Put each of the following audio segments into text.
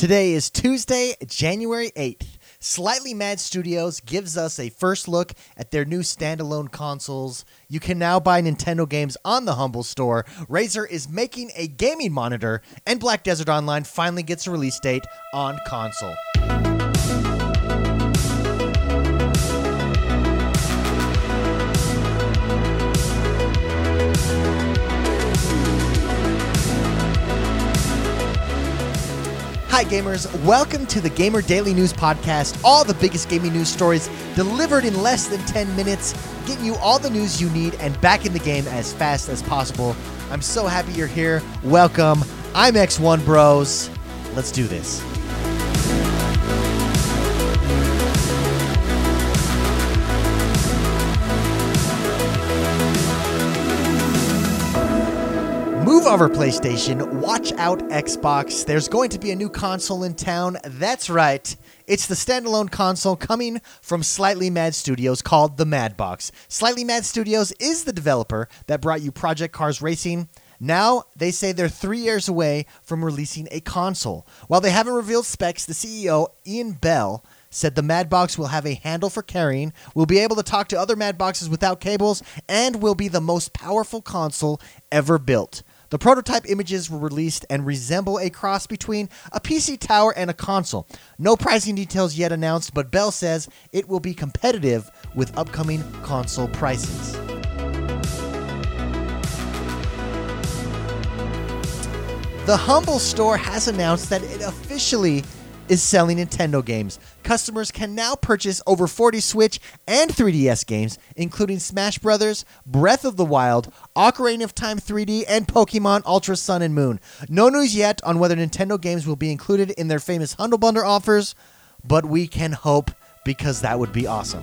Today is Tuesday, January 8th. Slightly Mad Studios gives us a first look at their new standalone consoles. You can now buy Nintendo games on the Humble Store. Razer is making a gaming monitor, and Black Desert Online finally gets a release date on console. Hi, gamers. Welcome to the Gamer Daily News Podcast. All the biggest gaming news stories delivered in less than 10 minutes, getting you all the news you need and back in the game as fast as possible. I'm so happy you're here. Welcome. I'm X1 Bros. Let's do this. Over, PlayStation. Watch out, Xbox. There's going to be a new console in town. That's right. It's the standalone console coming from Slightly Mad Studios called the Madbox. Slightly Mad Studios is the developer that brought you Project Cars Racing. Now, they say they're three years away from releasing a console. While they haven't revealed specs, the CEO, Ian Bell, said the Madbox will have a handle for carrying, will be able to talk to other Madboxes without cables, and will be the most powerful console ever built. The prototype images were released and resemble a cross between a PC tower and a console. No pricing details yet announced, but Bell says it will be competitive with upcoming console prices. The Humble Store has announced that it officially is selling Nintendo games. Customers can now purchase over 40 Switch and 3DS games, including Smash Bros., Breath of the Wild, Ocarina of Time 3D, and Pokemon Ultra Sun and Moon. No news yet on whether Nintendo games will be included in their famous Humble Bundle offers, but we can hope because that would be awesome.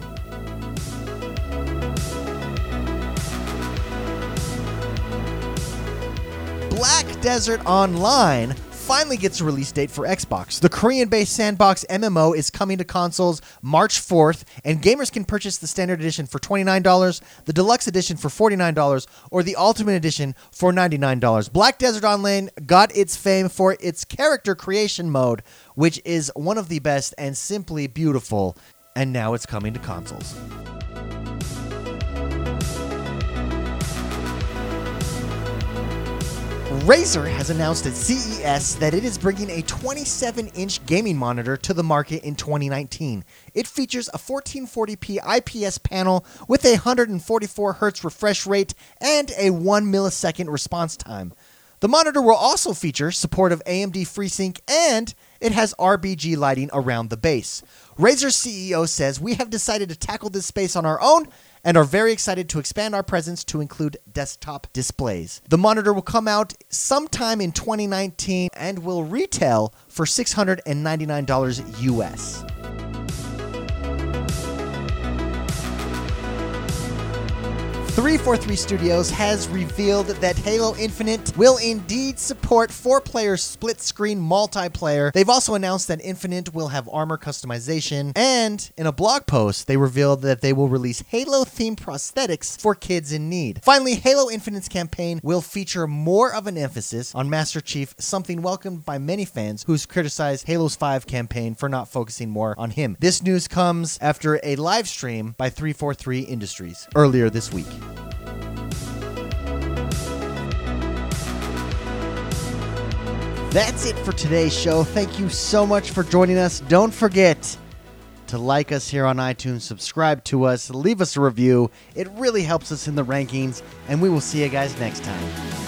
Black Desert Online finally gets a release date for Xbox. The Korean based Sandbox MMO is coming to consoles March 4th, and gamers can purchase the Standard Edition for $29, the Deluxe Edition for $49, or the Ultimate Edition for $99. Black Desert Online got its fame for its character creation mode, which is one of the best and simply beautiful, and now it's coming to consoles. Razer has announced at CES that it is bringing a 27 inch gaming monitor to the market in 2019. It features a 1440p IPS panel with a 144 Hz refresh rate and a 1 millisecond response time. The monitor will also feature support of AMD FreeSync and it has RGB lighting around the base. Razer CEO says, We have decided to tackle this space on our own and are very excited to expand our presence to include desktop displays. The monitor will come out sometime in 2019 and will retail for $699 US. 343 Studios has revealed that Halo Infinite will indeed support four player split screen multiplayer. They've also announced that Infinite will have armor customization, and in a blog post, they revealed that they will release Halo themed prosthetics for kids in need. Finally, Halo Infinite's campaign will feature more of an emphasis on Master Chief, something welcomed by many fans who's criticized Halo's 5 campaign for not focusing more on him. This news comes after a live stream by 343 Industries earlier this week. That's it for today's show. Thank you so much for joining us. Don't forget to like us here on iTunes, subscribe to us, leave us a review. It really helps us in the rankings, and we will see you guys next time.